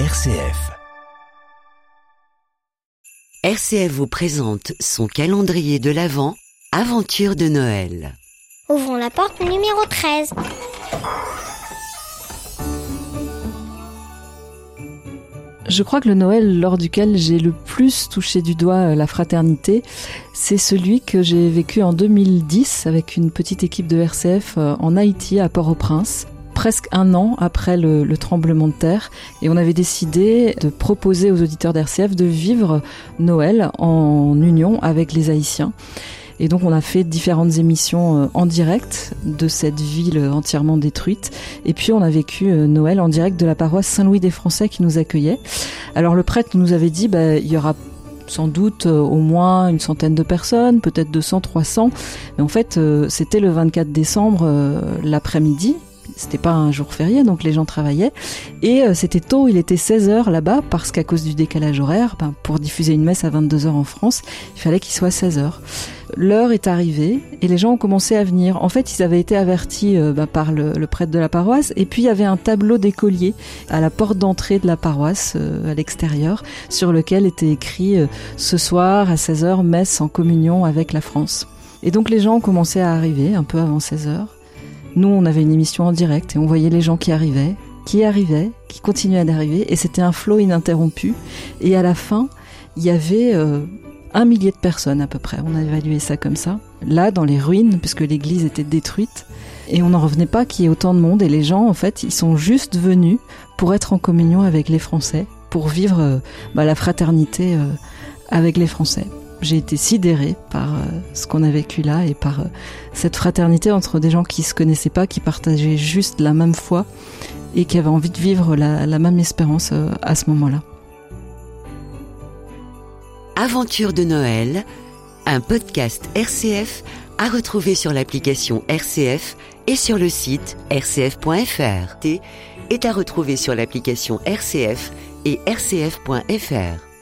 RCF. RCF vous présente son calendrier de l'Avent, Aventure de Noël. Ouvrons la porte numéro 13. Je crois que le Noël lors duquel j'ai le plus touché du doigt euh, la fraternité, c'est celui que j'ai vécu en 2010 avec une petite équipe de RCF euh, en Haïti à Port-au-Prince presque un an après le, le, tremblement de terre et on avait décidé de proposer aux auditeurs d'RCF de vivre Noël en union avec les Haïtiens. Et donc on a fait différentes émissions euh, en direct de cette ville entièrement détruite. Et puis on a vécu euh, Noël en direct de la paroisse Saint-Louis des Français qui nous accueillait. Alors le prêtre nous avait dit, bah, il y aura sans doute euh, au moins une centaine de personnes, peut-être 200, 300. Mais en fait, c'était le 24 décembre l'après-midi c'était pas un jour férié, donc les gens travaillaient. Et euh, c'était tôt, il était 16h là-bas, parce qu'à cause du décalage horaire, ben, pour diffuser une messe à 22h en France, il fallait qu'il soit 16h. L'heure est arrivée et les gens ont commencé à venir. En fait, ils avaient été avertis euh, ben, par le, prêtre de la paroisse et puis il y avait un tableau d'écolier à la porte d'entrée de la paroisse, euh, à l'extérieur, sur lequel était écrit Ce soir à 16h, messe en communion avec la France. Et donc les gens ont commencé à arriver un peu avant 16h. Nous, on avait une émission en direct et on voyait les gens qui arrivaient, qui arrivaient, qui continuaient d'arriver, et c'était un flot ininterrompu. Et à la fin, il y avait euh, un millier de personnes à peu près. On a évalué ça comme ça. Là, dans les ruines, puisque l'église était détruite, et on n'en revenait pas qu'il y ait autant de monde. Et les gens, en fait, ils sont juste venus pour être en communion avec les Français, pour vivre euh, bah, la fraternité euh, avec les Français j'ai été sidérée par euh, ce qu'on a vécu là et par euh, cette fraternité entre des gens qui se connaissaient pas, qui partageaient juste la même foi et qui avaient envie de vivre la, même espérance euh, à ce moment-là. Aventure de Noël, un podcast RCF à retrouver sur l'application RCF et sur le site rcf.fr. T est à retrouver sur l'application RCF et rcf.fr.